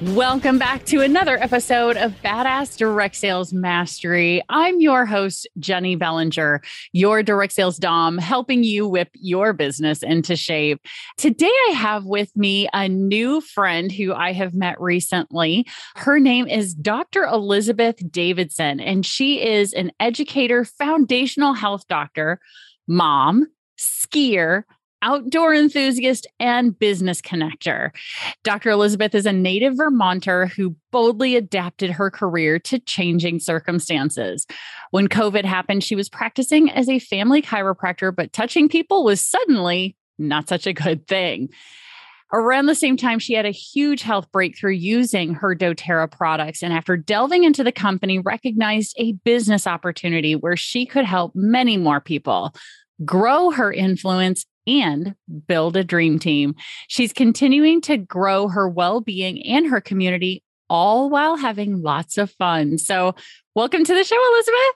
Welcome back to another episode of Badass Direct Sales Mastery. I'm your host, Jenny Bellinger, your direct sales Dom, helping you whip your business into shape. Today, I have with me a new friend who I have met recently. Her name is Dr. Elizabeth Davidson, and she is an educator, foundational health doctor, mom, skier, outdoor enthusiast, and business connector. Dr. Elizabeth is a native Vermonter who boldly adapted her career to changing circumstances. When COVID happened, she was practicing as a family chiropractor, but touching people was suddenly not such a good thing. Around the same time, she had a huge health breakthrough using her doTERRA products. And after delving into the company, recognized a business opportunity where she could help many more people grow her influence and build a dream team. She's continuing to grow her well being and her community, all while having lots of fun. So, welcome to the show, Elizabeth.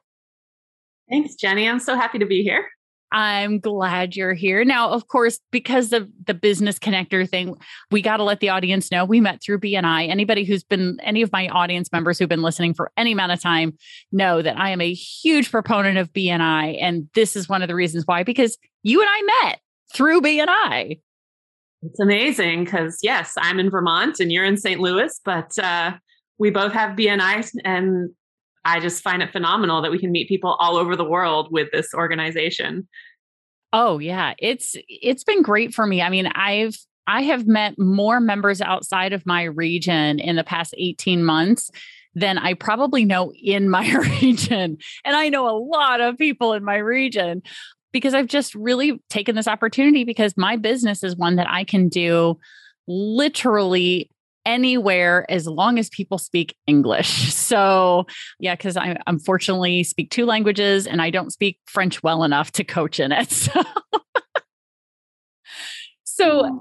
Thanks, Jenny. I'm so happy to be here. I'm glad you're here. Now, of course, because of the business connector thing, we got to let the audience know we met through BNI. Anybody who's been, any of my audience members who've been listening for any amount of time know that I am a huge proponent of BNI. And this is one of the reasons why, because you and I met through BNI. It's amazing because, yes, I'm in Vermont and you're in St. Louis, but uh, we both have BNI. And I just find it phenomenal that we can meet people all over the world with this organization. Oh yeah, it's it's been great for me. I mean, I've I have met more members outside of my region in the past 18 months than I probably know in my region. And I know a lot of people in my region because I've just really taken this opportunity because my business is one that I can do literally anywhere as long as people speak English. So, yeah, because I unfortunately speak two languages and I don't speak French well enough to coach in it. So, so mm-hmm.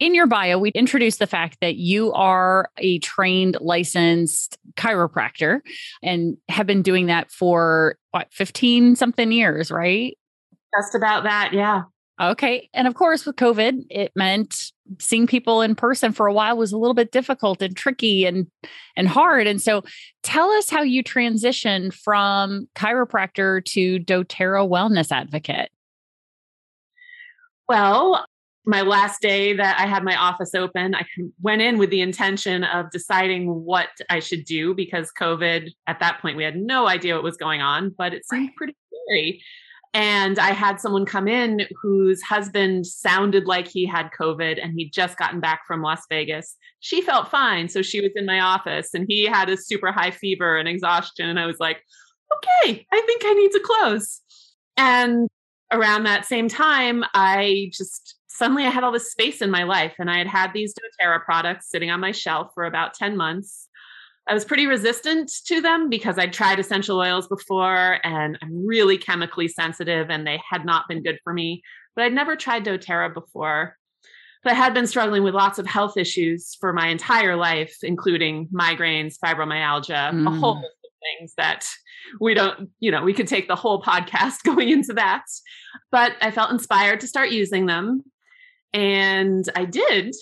in your bio, we introduced the fact that you are a trained, licensed chiropractor and have been doing that for what, 15 something years, right? Just about that. Yeah. Okay. And of course, with COVID, it meant seeing people in person for a while was a little bit difficult and tricky and and hard. And so tell us how you transitioned from chiropractor to doTERRA wellness advocate. Well, my last day that I had my office open, I went in with the intention of deciding what I should do because COVID, at that point, we had no idea what was going on, but it seemed pretty scary. And I had someone come in whose husband sounded like he had COVID and he'd just gotten back from Las Vegas. She felt fine. So she was in my office and he had a super high fever and exhaustion. And I was like, okay, I think I need to close. And around that same time, I just suddenly I had all this space in my life and I had had these doTERRA products sitting on my shelf for about 10 months. I was pretty resistant to them because I'd tried essential oils before and I'm really chemically sensitive and they had not been good for me. But I'd never tried doTERRA before. But I had been struggling with lots of health issues for my entire life, including migraines, fibromyalgia, mm. a whole list of things that we don't, you know, we could take the whole podcast going into that. But I felt inspired to start using them. And I did.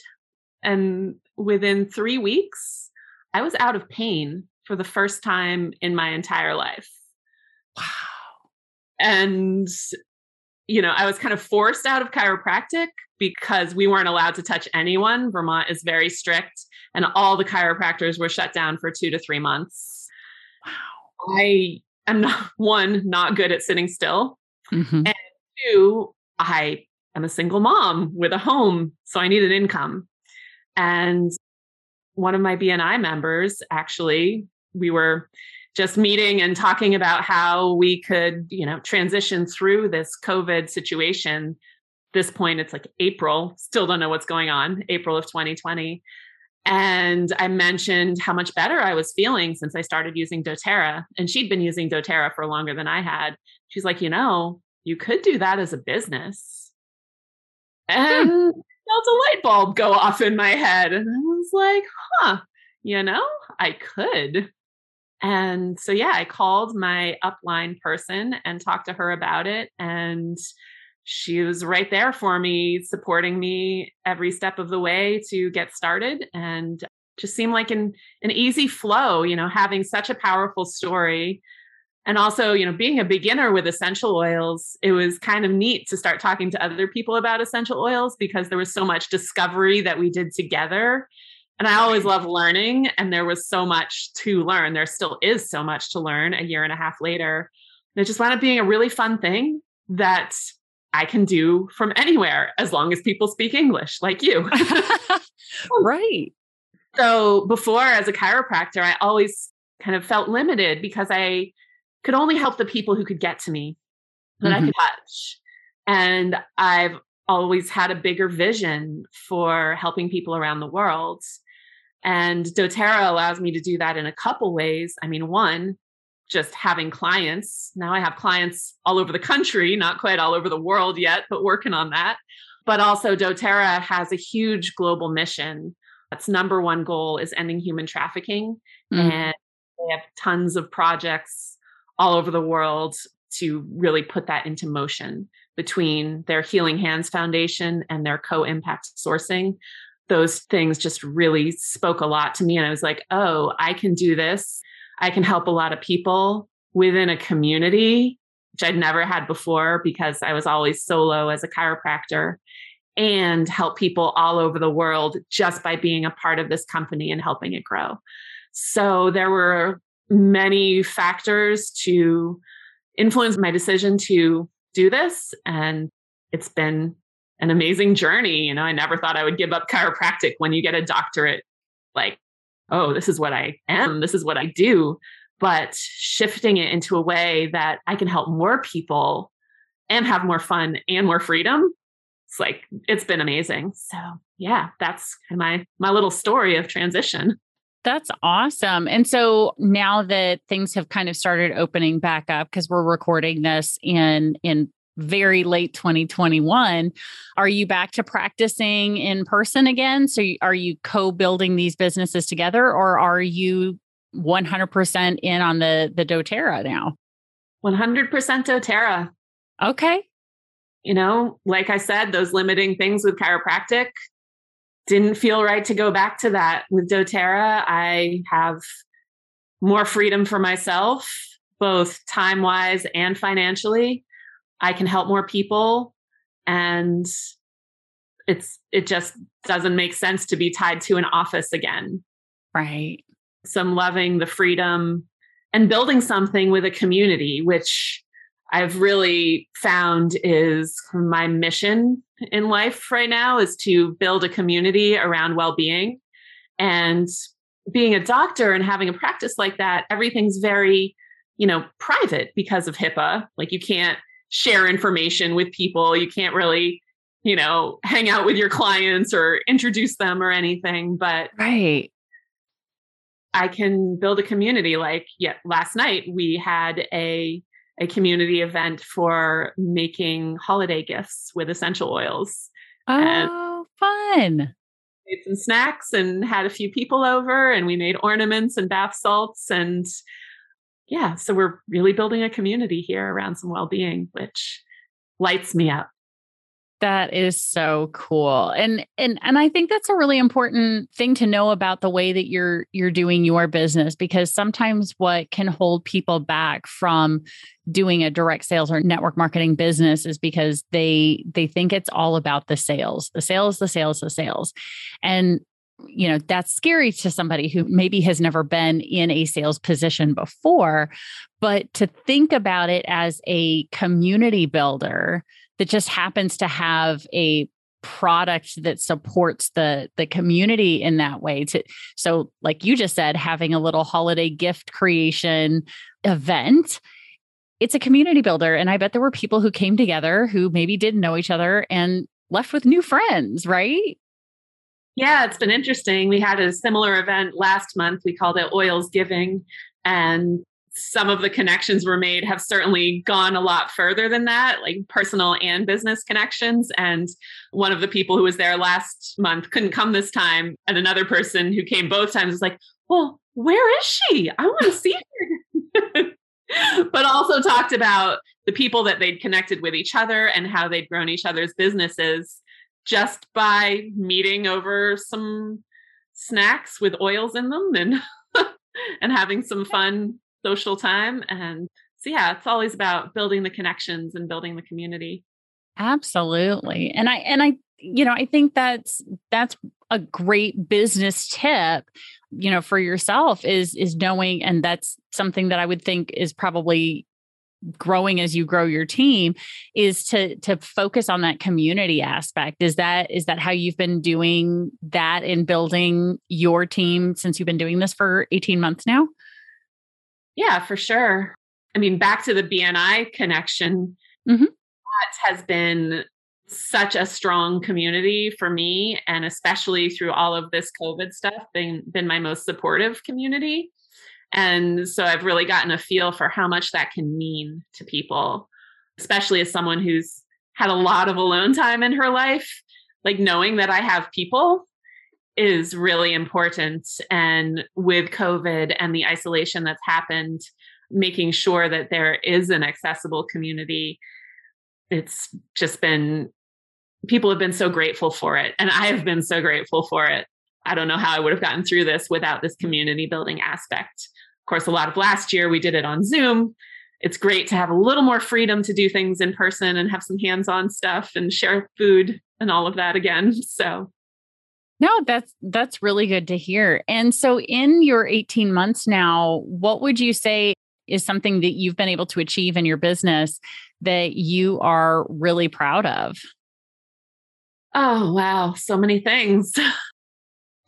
And within three weeks, I was out of pain for the first time in my entire life. Wow. And, you know, I was kind of forced out of chiropractic because we weren't allowed to touch anyone. Vermont is very strict, and all the chiropractors were shut down for two to three months. Wow. I am not one, not good at sitting still. Mm-hmm. And two, I am a single mom with a home, so I need an income. And one of my BNI members actually we were just meeting and talking about how we could, you know, transition through this COVID situation. This point, it's like April, still don't know what's going on, April of 2020. And I mentioned how much better I was feeling since I started using doTERRA. And she'd been using doTERRA for longer than I had. She's like, you know, you could do that as a business. And hmm. Felt a light bulb go off in my head. And I was like, huh, you know, I could. And so, yeah, I called my upline person and talked to her about it. And she was right there for me, supporting me every step of the way to get started. And just seemed like an, an easy flow, you know, having such a powerful story. And also, you know, being a beginner with essential oils, it was kind of neat to start talking to other people about essential oils because there was so much discovery that we did together and I always love learning, and there was so much to learn. There still is so much to learn a year and a half later. And it just wound up being a really fun thing that I can do from anywhere as long as people speak English, like you. right. So before, as a chiropractor, I always kind of felt limited because I could only help the people who could get to me that mm-hmm. I could touch. And I've always had a bigger vision for helping people around the world. And doTERRA allows me to do that in a couple ways. I mean, one, just having clients. Now I have clients all over the country, not quite all over the world yet, but working on that. But also, doTERRA has a huge global mission. Its number one goal is ending human trafficking. Mm. And they have tons of projects all over the world to really put that into motion between their Healing Hands Foundation and their co impact sourcing. Those things just really spoke a lot to me. And I was like, oh, I can do this. I can help a lot of people within a community, which I'd never had before because I was always solo as a chiropractor, and help people all over the world just by being a part of this company and helping it grow. So there were many factors to influence my decision to do this. And it's been an amazing journey. You know, I never thought I would give up chiropractic when you get a doctorate, like, oh, this is what I am, this is what I do. But shifting it into a way that I can help more people and have more fun and more freedom. It's like it's been amazing. So yeah, that's my my little story of transition. That's awesome. And so now that things have kind of started opening back up because we're recording this in in very late 2021, are you back to practicing in person again? So are you co-building these businesses together or are you 100% in on the the doTERRA now? 100% doTERRA. Okay. You know, like I said, those limiting things with chiropractic, didn't feel right to go back to that. With doTERRA, I have more freedom for myself, both time wise and financially. I can help more people. And it's it just doesn't make sense to be tied to an office again. Right. So I'm loving the freedom and building something with a community, which I've really found is my mission in life right now is to build a community around well-being. And being a doctor and having a practice like that everything's very you know private because of HIPAA. Like you can't share information with people. You can't really you know hang out with your clients or introduce them or anything. But right. I can build a community. Like yeah last night we had a a community event for making holiday gifts with essential oils. Oh, and fun. Made some snacks and had a few people over, and we made ornaments and bath salts. And yeah, so we're really building a community here around some well being, which lights me up. That is so cool. And and and I think that's a really important thing to know about the way that you're you're doing your business because sometimes what can hold people back from doing a direct sales or network marketing business is because they they think it's all about the sales. The sales, the sales, the sales. And you know that's scary to somebody who maybe has never been in a sales position before but to think about it as a community builder that just happens to have a product that supports the the community in that way to so like you just said having a little holiday gift creation event it's a community builder and i bet there were people who came together who maybe didn't know each other and left with new friends right? Yeah it's been interesting. We had a similar event last month. We called it oils giving and some of the connections were made have certainly gone a lot further than that, like personal and business connections. And one of the people who was there last month couldn't come this time. And another person who came both times was like, Well, where is she? I want to see her. but also talked about the people that they'd connected with each other and how they'd grown each other's businesses just by meeting over some snacks with oils in them and and having some fun social time. And so, yeah, it's always about building the connections and building the community. Absolutely. And I, and I, you know, I think that's, that's a great business tip you know for yourself is is knowing and that's something that i would think is probably growing as you grow your team is to to focus on that community aspect is that is that how you've been doing that in building your team since you've been doing this for 18 months now yeah, for sure. I mean, back to the BNI connection, mm-hmm. that has been such a strong community for me, and especially through all of this COVID stuff, been been my most supportive community. And so I've really gotten a feel for how much that can mean to people, especially as someone who's had a lot of alone time in her life. Like knowing that I have people is really important. And with COVID and the isolation that's happened, making sure that there is an accessible community, it's just been, people have been so grateful for it. And I have been so grateful for it. I don't know how I would have gotten through this without this community building aspect. Of course, a lot of last year we did it on Zoom. It's great to have a little more freedom to do things in person and have some hands on stuff and share food and all of that again. So no, that's that's really good to hear. And so in your 18 months now, what would you say is something that you've been able to achieve in your business that you are really proud of? Oh, wow, so many things.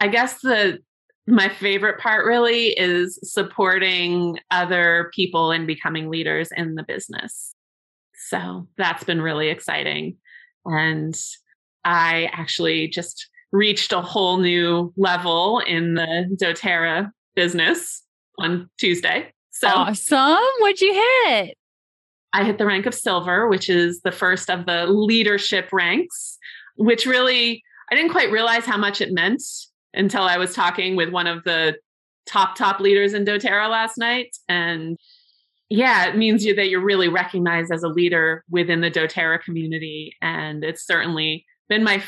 I guess the my favorite part really is supporting other people and becoming leaders in the business. So, that's been really exciting. And I actually just reached a whole new level in the doTERRA business on Tuesday. So awesome. What'd you hit? I hit the rank of silver, which is the first of the leadership ranks, which really, I didn't quite realize how much it meant until I was talking with one of the top, top leaders in doTERRA last night. And yeah, it means you, that you're really recognized as a leader within the doTERRA community. And it's certainly been my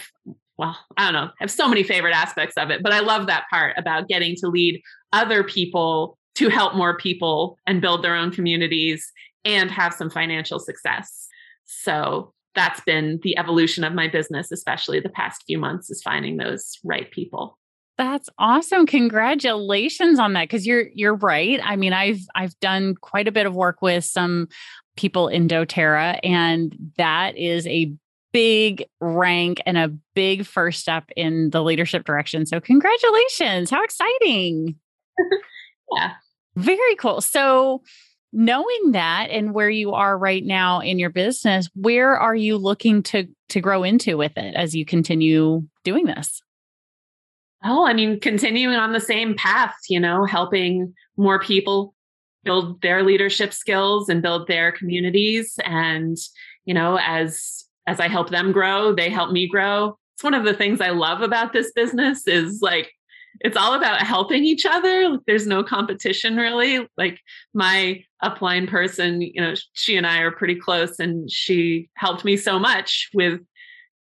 well, I don't know, I have so many favorite aspects of it, but I love that part about getting to lead other people to help more people and build their own communities and have some financial success. So that's been the evolution of my business, especially the past few months, is finding those right people. That's awesome. Congratulations on that cuz you're you're right. I mean, I've I've done quite a bit of work with some people in doTERRA and that is a big rank and a big first step in the leadership direction. So, congratulations. How exciting! yeah. Very cool. So, knowing that and where you are right now in your business, where are you looking to to grow into with it as you continue doing this? Oh, I mean, continuing on the same path, you know, helping more people build their leadership skills and build their communities and you know as as I help them grow, they help me grow. It's one of the things I love about this business is like it's all about helping each other. There's no competition really. Like my upline person, you know, she and I are pretty close and she helped me so much with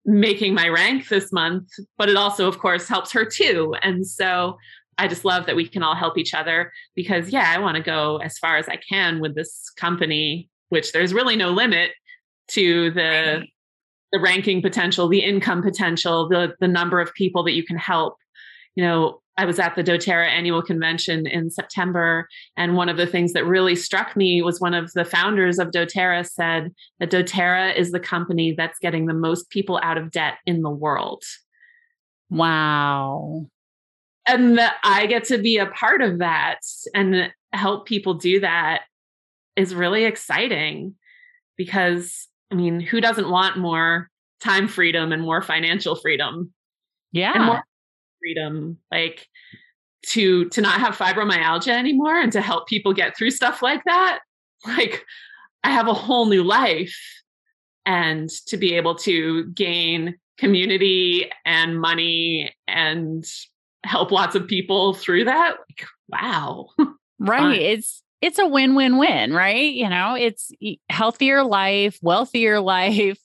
making my rank this month, but it also of course helps her too. And so I just love that we can all help each other because yeah, I want to go as far as I can with this company, which there's really no limit to the the ranking potential, the income potential, the the number of people that you can help. You know, I was at the doTERRA annual convention in September. And one of the things that really struck me was one of the founders of doTERRA said that doTERRA is the company that's getting the most people out of debt in the world. Wow. And that I get to be a part of that and help people do that is really exciting because, I mean, who doesn't want more time freedom and more financial freedom? Yeah. And more freedom like to to not have fibromyalgia anymore and to help people get through stuff like that like i have a whole new life and to be able to gain community and money and help lots of people through that like wow right Fun. it's it's a win-win-win right you know it's healthier life wealthier life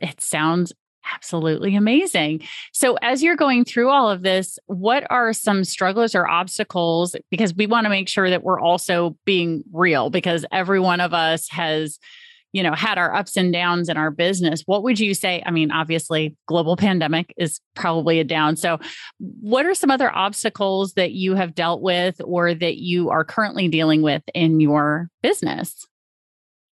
it sounds Absolutely amazing. So, as you're going through all of this, what are some struggles or obstacles? Because we want to make sure that we're also being real, because every one of us has, you know, had our ups and downs in our business. What would you say? I mean, obviously, global pandemic is probably a down. So, what are some other obstacles that you have dealt with or that you are currently dealing with in your business?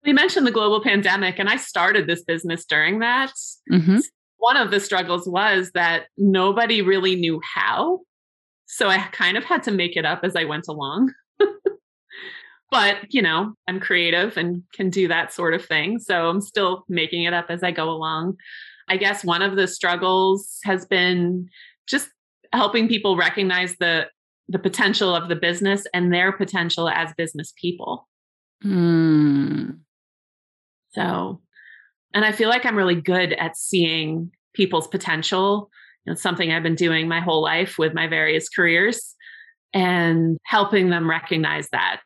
We mentioned the global pandemic, and I started this business during that. Mm-hmm one of the struggles was that nobody really knew how. So I kind of had to make it up as I went along. but, you know, I'm creative and can do that sort of thing. So I'm still making it up as I go along. I guess one of the struggles has been just helping people recognize the the potential of the business and their potential as business people. Mm. So and I feel like I'm really good at seeing people's potential. It's something I've been doing my whole life with my various careers and helping them recognize that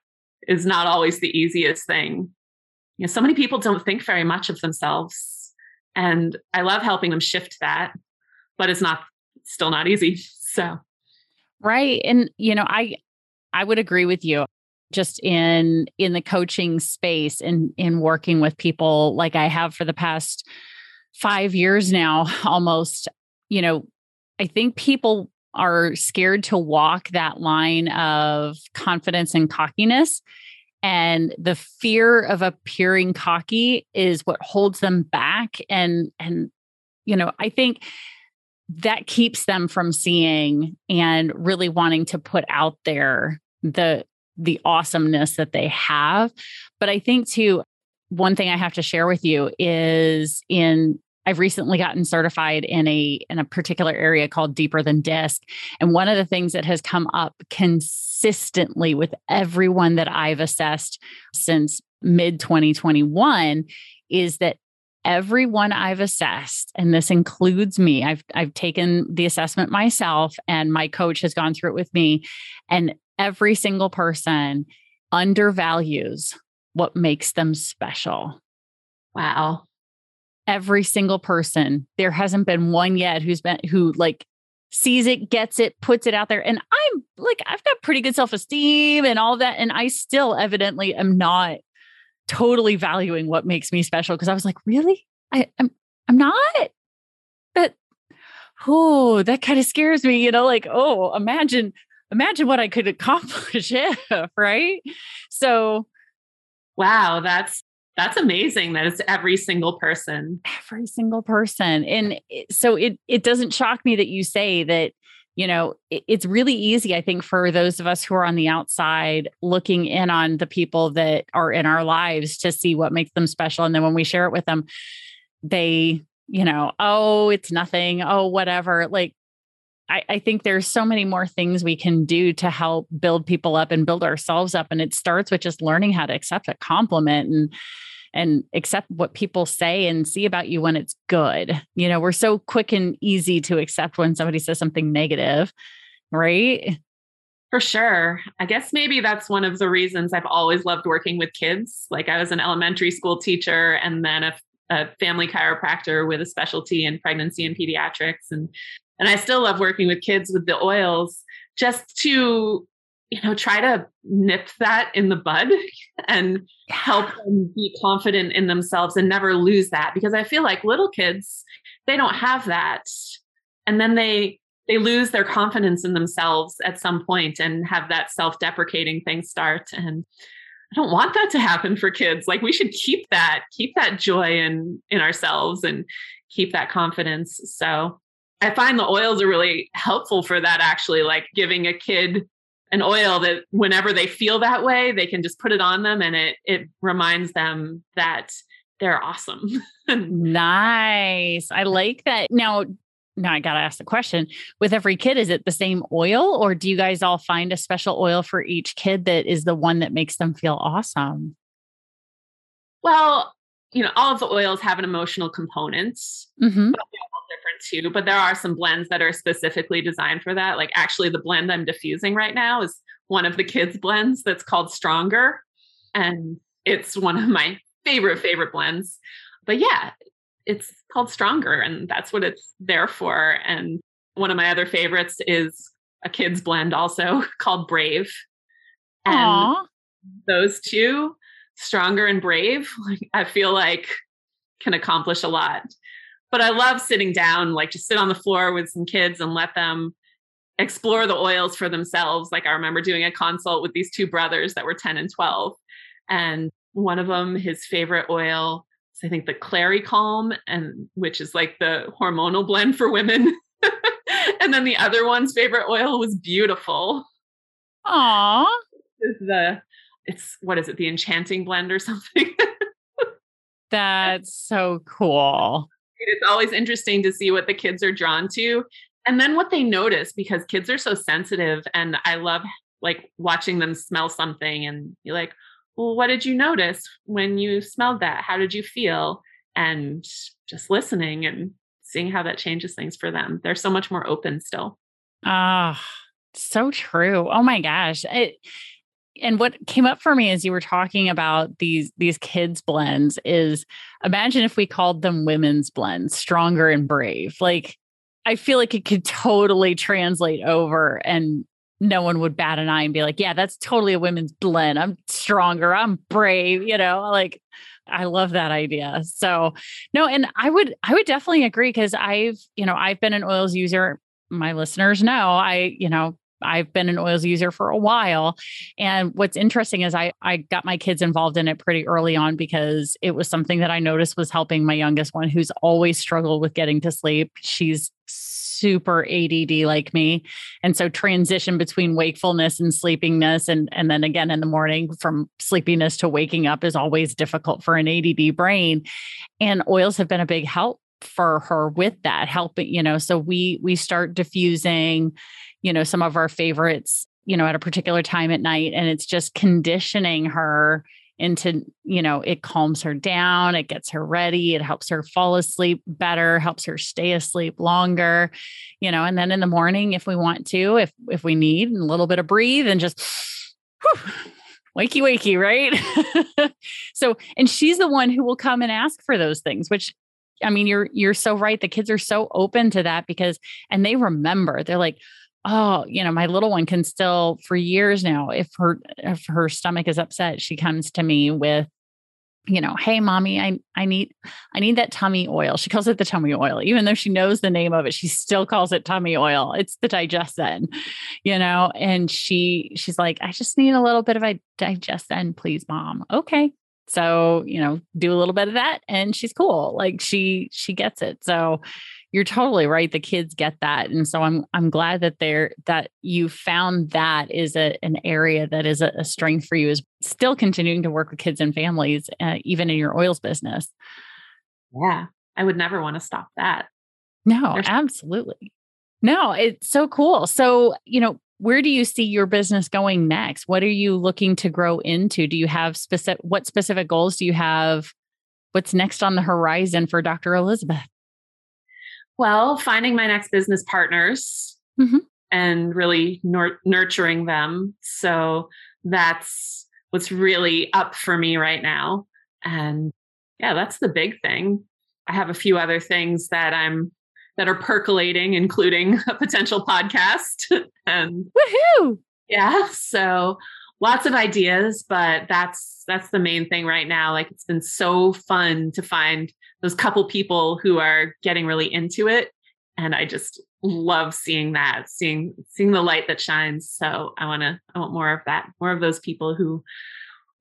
is not always the easiest thing. You know, so many people don't think very much of themselves. And I love helping them shift that, but it's not still not easy. So Right. And you know, I I would agree with you just in in the coaching space and in working with people like I have for the past 5 years now almost you know I think people are scared to walk that line of confidence and cockiness and the fear of appearing cocky is what holds them back and and you know I think that keeps them from seeing and really wanting to put out there the the awesomeness that they have. But I think too, one thing I have to share with you is in I've recently gotten certified in a in a particular area called deeper than disc and one of the things that has come up consistently with everyone that I've assessed since mid 2021 is that everyone I've assessed and this includes me I've I've taken the assessment myself and my coach has gone through it with me and every single person undervalues what makes them special. Wow. Every single person. There hasn't been one yet who's been who like sees it, gets it, puts it out there. And I'm like, I've got pretty good self-esteem and all that. And I still evidently am not totally valuing what makes me special. Cause I was like, really? I, I'm I'm not. That oh, that kind of scares me, you know, like, oh, imagine imagine what I could accomplish if, right? So wow, that's that's amazing that it's every single person. Every single person. And so it it doesn't shock me that you say that you know it, it's really easy i think for those of us who are on the outside looking in on the people that are in our lives to see what makes them special and then when we share it with them they you know oh it's nothing oh whatever like I, I think there's so many more things we can do to help build people up and build ourselves up. And it starts with just learning how to accept a compliment and and accept what people say and see about you when it's good. You know, we're so quick and easy to accept when somebody says something negative, right? For sure. I guess maybe that's one of the reasons I've always loved working with kids. Like I was an elementary school teacher and then a, a family chiropractor with a specialty in pregnancy and pediatrics. And and I still love working with kids with the oils just to, you know, try to nip that in the bud and help them be confident in themselves and never lose that. Because I feel like little kids, they don't have that. And then they, they lose their confidence in themselves at some point and have that self-deprecating thing start and I don't want that to happen for kids. Like we should keep that, keep that joy in in ourselves and keep that confidence. So I find the oils are really helpful for that actually, like giving a kid an oil that whenever they feel that way, they can just put it on them and it it reminds them that they're awesome. nice. I like that. Now, now I got to ask the question with every kid, is it the same oil or do you guys all find a special oil for each kid that is the one that makes them feel awesome? Well, you know, all of the oils have an emotional component. Mm-hmm. But they're all different too, but there are some blends that are specifically designed for that. Like actually the blend I'm diffusing right now is one of the kids blends that's called Stronger and it's one of my favorite favorite blends. But yeah, it's called Stronger, and that's what it's there for. And one of my other favorites is a kids blend also called Brave. And Aww. those two, Stronger and Brave, I feel like can accomplish a lot. But I love sitting down, like just sit on the floor with some kids and let them explore the oils for themselves. Like I remember doing a consult with these two brothers that were 10 and 12. And one of them, his favorite oil is I think the Clary Calm, and which is like the hormonal blend for women. and then the other one's favorite oil was beautiful. Aww. This Is the it's what is it, the enchanting blend or something? That's so cool. It's always interesting to see what the kids are drawn to and then what they notice because kids are so sensitive and I love like watching them smell something and you're like, well, what did you notice when you smelled that? How did you feel? And just listening and seeing how that changes things for them. They're so much more open still. Ah, oh, so true. Oh my gosh. It, and what came up for me as you were talking about these these kids blends is imagine if we called them women's blends, stronger and brave. Like I feel like it could totally translate over and no one would bat an eye and be like, yeah, that's totally a women's blend. I'm stronger. I'm brave, you know, like I love that idea. So no, and I would, I would definitely agree because I've, you know, I've been an oils user. My listeners know I, you know, I've been an oils user for a while. And what's interesting is I I got my kids involved in it pretty early on because it was something that I noticed was helping my youngest one who's always struggled with getting to sleep. She's super ADD like me. And so transition between wakefulness and sleepiness and and then again in the morning from sleepiness to waking up is always difficult for an ADD brain. And oils have been a big help for her with that helping you know so we we start diffusing you know some of our favorites you know at a particular time at night and it's just conditioning her into you know it calms her down it gets her ready it helps her fall asleep better helps her stay asleep longer you know and then in the morning if we want to if if we need a little bit of breathe and just whew, wakey wakey right? So and she's the one who will come and ask for those things which i mean you're you're so right the kids are so open to that because and they remember they're like oh you know my little one can still for years now if her if her stomach is upset she comes to me with you know hey mommy i i need i need that tummy oil she calls it the tummy oil even though she knows the name of it she still calls it tummy oil. It's the DigestZen you know and she she's like i just need a little bit of a DigestZen please mom. Okay so you know do a little bit of that and she's cool. Like she she gets it. So you're totally right. The kids get that. And so i'm i'm glad that they're that you found that is a, an area that is a, a strength for you is still continuing to work with kids and families uh, even in your oils business. Yeah. I would never want to stop that. No There's- absolutely. No it's so cool. So you know where do you see your business going next what are you looking to grow into do you have specific what specific goals do you have what's next on the horizon for dr elizabeth well, finding my next business partners mm-hmm. and really nur- nurturing them. So that's what's really up for me right now. And yeah, that's the big thing. I have a few other things that I'm that are percolating, including a potential podcast. and woohoo! Yeah. So lots of ideas, but that's that's the main thing right now. Like it's been so fun to find those couple people who are getting really into it and I just love seeing that, seeing seeing the light that shines. So I want to I want more of that, more of those people who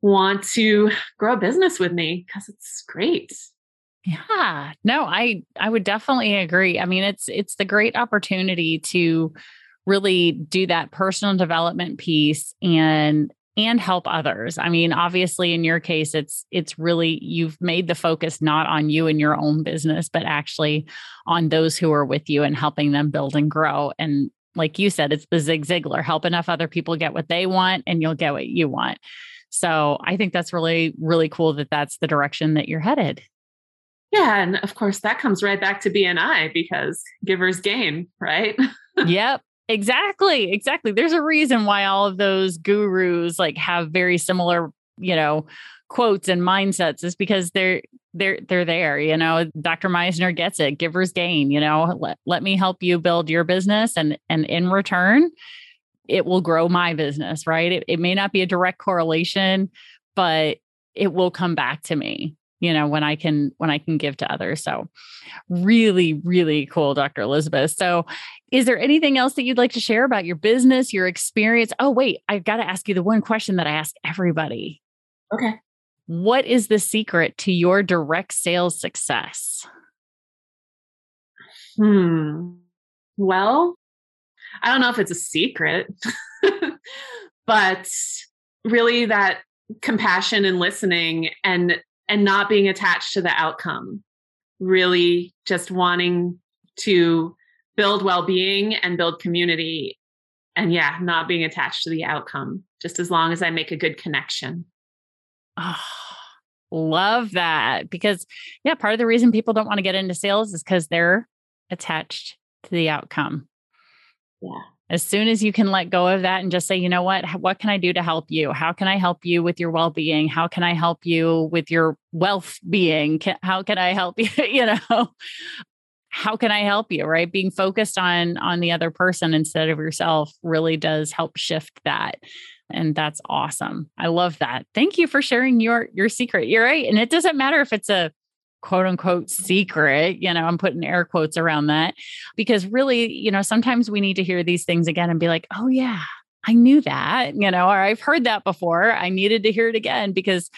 want to grow a business with me because it's great. Yeah. No, I I would definitely agree. I mean, it's it's the great opportunity to really do that personal development piece and and help others. I mean, obviously in your case it's it's really you've made the focus not on you and your own business, but actually on those who are with you and helping them build and grow. And like you said, it's the Zig Ziglar, help enough other people get what they want and you'll get what you want. So, I think that's really really cool that that's the direction that you're headed. Yeah, and of course that comes right back to BNI because givers gain, right? yep. Exactly. Exactly. There's a reason why all of those gurus like have very similar, you know, quotes and mindsets is because they're they're they're there, you know. Dr. Misner gets it. Givers gain, you know. Let, let me help you build your business and and in return it will grow my business, right? It, it may not be a direct correlation, but it will come back to me you know when i can when i can give to others. So really really cool dr elizabeth. So is there anything else that you'd like to share about your business your experience? Oh wait i've got to ask you the one question that i ask everybody. Okay. What is the secret to your direct sales success? Hmm. Well i don't know if it's a secret but really that compassion and listening and and not being attached to the outcome. Really just wanting to build well-being and build community. And yeah not being attached to the outcome just as long as i make a good connection. Oh, love that. Because yeah part of the reason people don't want to get into sales is because they're attached to the outcome. Yeah as soon as you can let go of that and just say, you know what, what can I do to help you? How can I help you with your well being? How can I help you with your wealth being? How can I help you? you know, how can I help you? Right. Being focused on on the other person instead of yourself really does help shift that. And that's awesome. I love that. Thank you for sharing your your secret. You're right. And it doesn't matter if it's a quote unquote secret. You know, I'm putting air quotes around that because really, you know, sometimes we need to hear these things again and be like, oh, yeah, I knew that, you know, or I've heard that before. I needed to hear it again because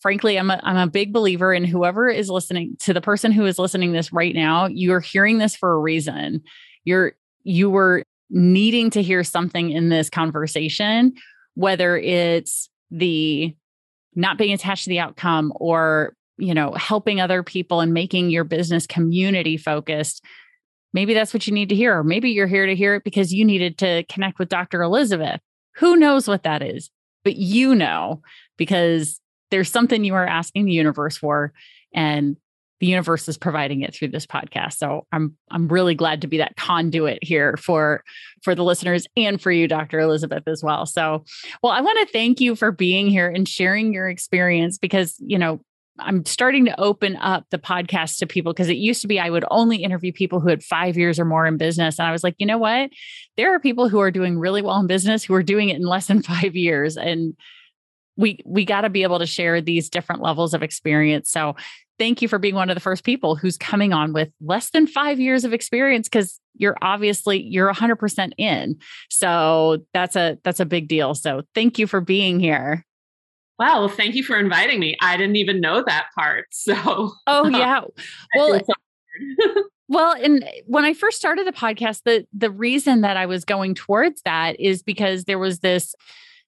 frankly I'm a, I'm a big believer in whoever is listening to the person who is listening this right now you're hearing this for a reason you're you were needing to hear something in this conversation whether it's the not being attached to the outcome or you know, helping other people and making your business community focused, maybe that's what you need to hear. Or maybe you're here to hear it because you needed to connect with Dr. Elizabeth. Who knows what that is? But you know, because there's something you are asking the universe for. And the universe is providing it through this podcast. So I'm I'm really glad to be that conduit here for for the listeners and for you Dr. Elizabeth as well. So well I want to thank you for being here and sharing your experience because you know I'm starting to open up the podcast to people because it used to be I would only interview people who had five years or more in business. And I was like, you know what? There are people who are doing really well in business who are doing it in less than five years. And we we got to be able to share these different levels of experience. So thank you for being one of the first people who's coming on with less than five years of experience because you're obviously you're 100% in so that's a that's a big deal so thank you for being here Wow. Well, thank you for inviting me. I didn't even know that part. So, oh, yeah. Well, well, and when I first started the podcast, the the reason that I was going towards that is because there was this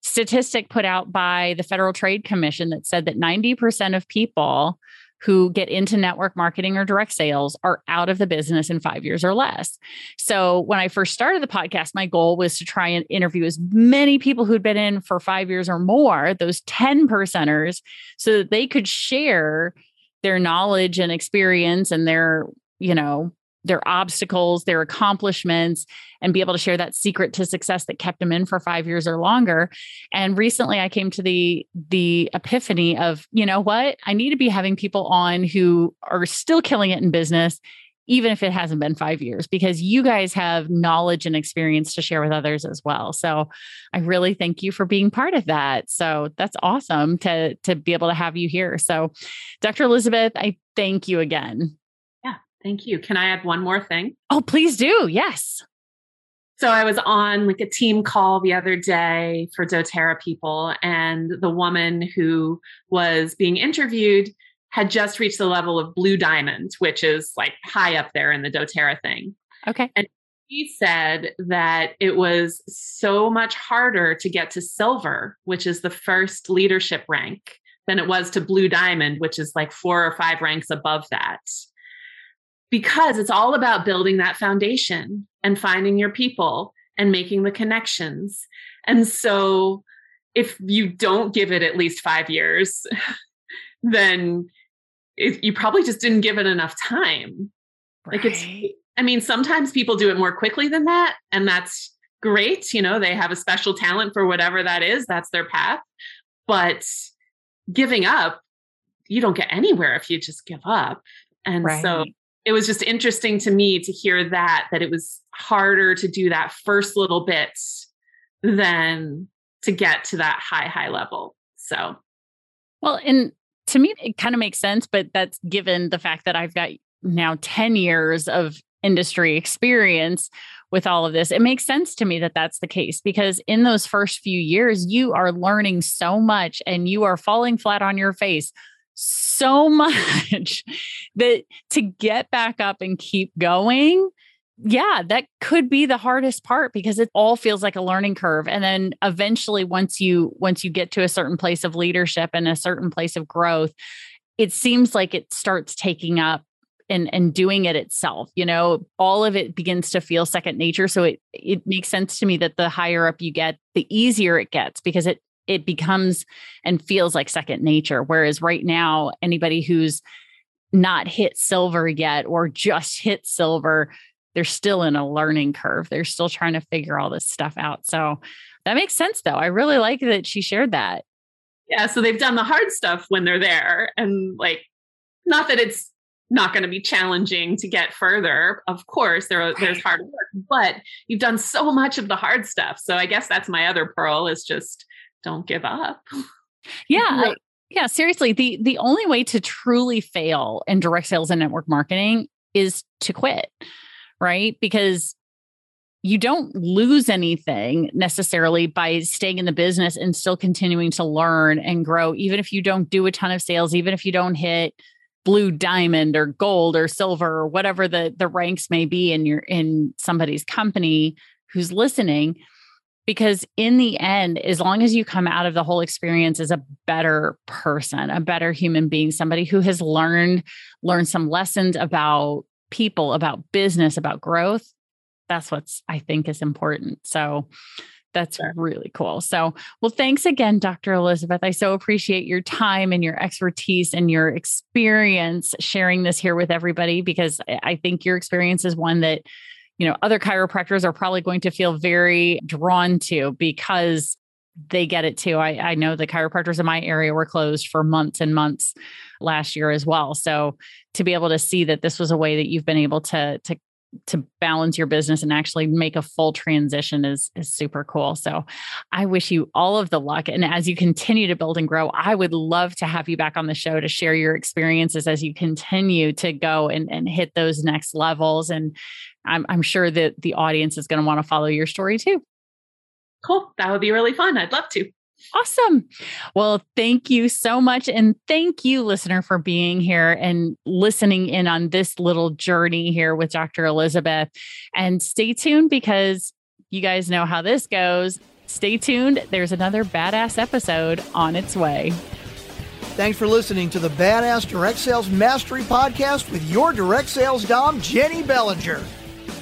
statistic put out by the Federal Trade Commission that said that 90% of people who get into network marketing or direct sales are out of the business in five years or less. So when I first started the podcast, my goal was to try and interview as many people who'd been in for five years or more, those 10 percenters, so that they could share their knowledge and experience and their, you know, their obstacles, their accomplishments, and be able to share that secret to success that kept them in for five years or longer. And recently I came to the the epiphany of, you know what? I need to be having people on who are still killing it in business, even if it hasn't been five years, because you guys have knowledge and experience to share with others as well. So I really thank you for being part of that. So that's awesome to to be able to have you here. So Dr. Elizabeth, I thank you again. Thank you. Can I add one more thing? Oh, please do. Yes. So I was on like a team call the other day for doTERRA people, and the woman who was being interviewed had just reached the level of blue diamond, which is like high up there in the doTERRA thing. Okay. And she said that it was so much harder to get to silver, which is the first leadership rank, than it was to blue diamond, which is like four or five ranks above that. Because it's all about building that foundation and finding your people and making the connections. And so if you don't give it at least five years, then it, you probably just didn't give it enough time. Right. Like it's, I mean, sometimes people do it more quickly than that, and that's great. You know, they have a special talent for whatever that is, that's their path. But giving up, you don't get anywhere if you just give up. And right. so it was just interesting to me to hear that, that it was harder to do that first little bit than to get to that high, high level. So, well, and to me, it kind of makes sense, but that's given the fact that I've got now 10 years of industry experience with all of this. It makes sense to me that that's the case because in those first few years, you are learning so much and you are falling flat on your face so much that to get back up and keep going yeah, that could be the hardest part because it all feels like a learning curve. And then eventually once you once you get to a certain place of leadership and a certain place of growth, it seems like it starts taking up and and doing it itself you know all of it begins to feel second nature so it it makes sense to me that the higher up you get the easier it gets because it it becomes and feels like second nature whereas right now anybody who's not hit silver yet or just hit silver they're still in a learning curve. They're still trying to figure all this stuff out. So that makes sense though. I really like that she shared that. Yeah. So they've done the hard stuff when they're there. And like, not that it's not going to be challenging to get further. Of course, there, there's hard work, but you've done so much of the hard stuff. So I guess that's my other pearl is just don't give up. Yeah. I, yeah, seriously, the the only way to truly fail in direct sales and network marketing is to quit right? Because you don't lose anything necessarily by staying in the business and still continuing to learn and grow, even if you don't do a ton of sales, even if you don't hit blue diamond or gold or silver or whatever the the ranks may be in your in somebody's company who's listening because in the end as long as you come out of the whole experience as a better person a better human being somebody who has learned learned some lessons about people, about business, about growth, that's what's I think is important. So that's sure. really cool. So, well, thanks again, Dr. Elizabeth. I so appreciate your time and your expertise and your experience sharing this here with everybody because I think your experience is one that, you know, other chiropractors are probably going to feel very drawn to because they get it too. I, I know the chiropractors in my area were closed for months and months last year as well. So to be able to see that this was a way that you've been able to to to balance your business and actually make a full transition is is super cool. So I wish you all of the luck and as you continue to build and grow, I would love to have you back on the show to share your experiences as you continue to go and, and hit those next levels. And I'm, I'm sure that the audience is going to want to follow your story too. Cool. That would be really fun. I'd love to. Awesome. Well, thank you so much. And thank you, listener, for being here and listening in on this little journey here with Dr. Elizabeth. And stay tuned because you guys know how this goes. Stay tuned. There's another badass episode on its way. Thanks for listening to the Badass Direct Sales Mastery Podcast with your direct sales dom, Jenny Bellinger.